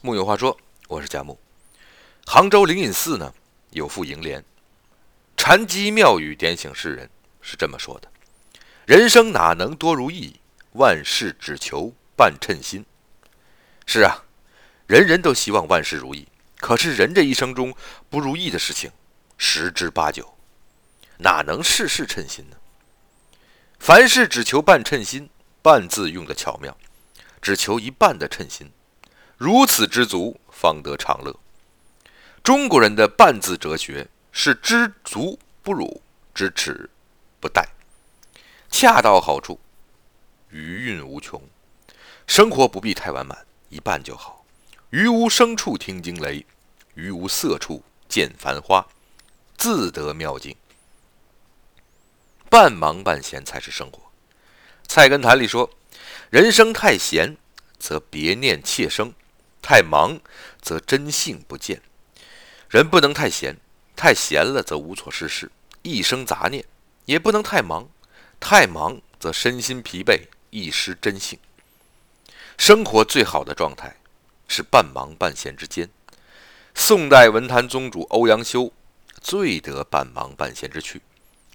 木有话说，我是贾木。杭州灵隐寺呢有副楹联，禅机妙语点醒世人，是这么说的：人生哪能多如意，万事只求半称心。是啊，人人都希望万事如意，可是人这一生中不如意的事情十之八九，哪能事事称心呢？凡事只求半称心，半字用的巧妙，只求一半的称心。如此知足，方得长乐。中国人的半字哲学是知足不辱，知耻不殆，恰到好处，余韵无穷。生活不必太完满，一半就好。于无声处听惊雷，于无色处见繁花，自得妙境。半忙半闲才是生活。《菜根谭》里说：“人生太闲，则别念妾生。”太忙则真性不见，人不能太闲，太闲了则无所事事，一生杂念；也不能太忙，太忙则身心疲惫，一失真性。生活最好的状态是半忙半闲之间。宋代文坛宗主欧阳修最得半忙半闲之趣，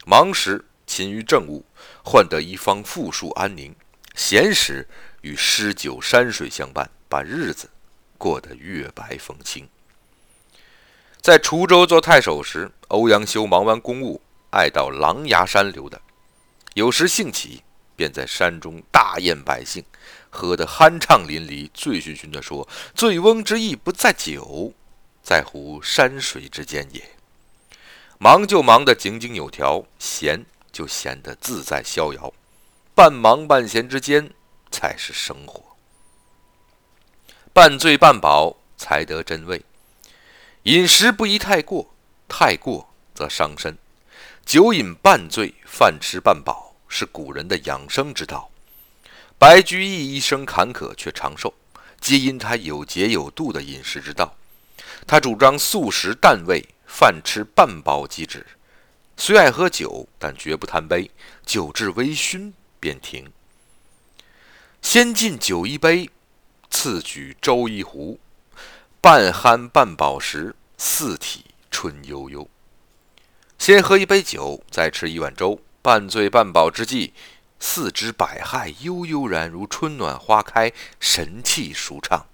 忙时勤于政务，换得一方富庶安宁；闲时与诗酒山水相伴，把日子。过得月白风清。在滁州做太守时，欧阳修忙完公务，爱到狼牙山溜达。有时兴起，便在山中大宴百姓，喝得酣畅淋漓，醉醺醺地说：“醉翁之意不在酒，在乎山水之间也。”忙就忙得井井有条，闲就闲得自在逍遥。半忙半闲之间，才是生活。半醉半饱才得真味，饮食不宜太过，太过则伤身。酒饮半醉，饭吃半饱，是古人的养生之道。白居易一生坎坷却长寿，皆因他有节有度的饮食之道。他主张素食淡味，饭吃半饱即止。虽爱喝酒，但绝不贪杯，酒至微醺便停。先敬酒一杯。自举粥一壶，半酣半饱时，四体春悠悠。先喝一杯酒，再吃一碗粥，半醉半饱之际，四肢百骸悠悠然如春暖花开，神气舒畅。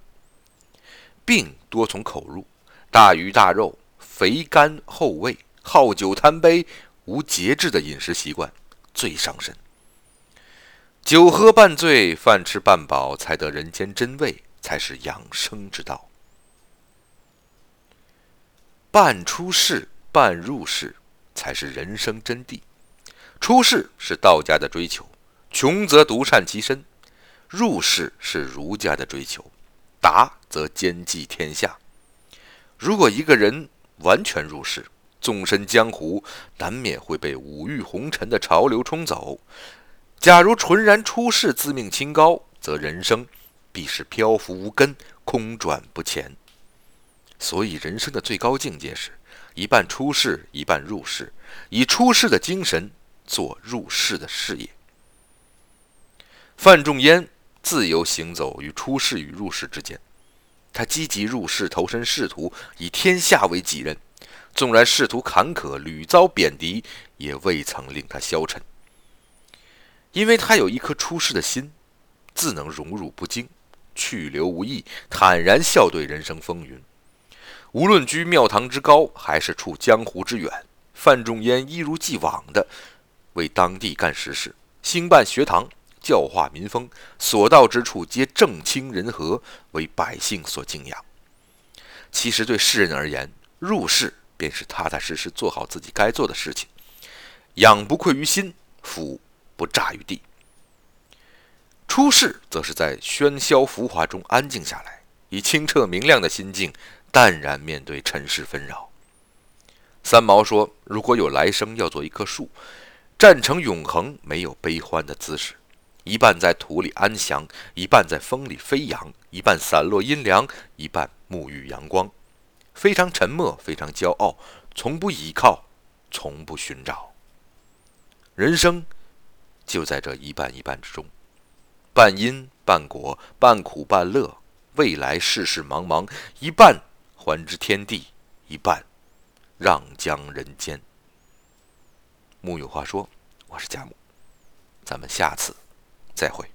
病多从口入，大鱼大肉，肥甘厚味，好酒贪杯，无节制的饮食习惯，最伤身。酒喝半醉，饭吃半饱，才得人间真味，才是养生之道。半出世，半入世，才是人生真谛。出世是道家的追求，穷则独善其身；入世是儒家的追求，达则兼济天下。如果一个人完全入世，纵身江湖，难免会被五欲红尘的潮流冲走。假如纯然出世，自命清高，则人生必是漂浮无根、空转不前。所以，人生的最高境界是一半出世，一半入世，以出世的精神做入世的事业。范仲淹自由行走于出世与入世之间，他积极入世，投身仕途，以天下为己任。纵然仕途坎坷，屡遭贬谪，也未曾令他消沉。因为他有一颗出世的心，自能荣辱不惊，去留无意，坦然笑对人生风云。无论居庙堂之高，还是处江湖之远，范仲淹一如既往地为当地干实事，兴办学堂，教化民风，所到之处皆正清人和，为百姓所敬仰。其实对世人而言，入世便是踏踏实实做好自己该做的事情，养不愧于心，福。不炸于地。出世，则是在喧嚣浮华中安静下来，以清澈明亮的心境，淡然面对尘世纷扰。三毛说：“如果有来生，要做一棵树，站成永恒，没有悲欢的姿势，一半在土里安详，一半在风里飞扬，一半散落阴凉，一半沐浴阳光，非常沉默，非常骄傲，从不倚靠，从不寻找。人生。”就在这一半一半之中，半因半果，半苦半乐，未来世事茫茫，一半还之天地，一半让将人间。木有话说，我是贾木，咱们下次再会。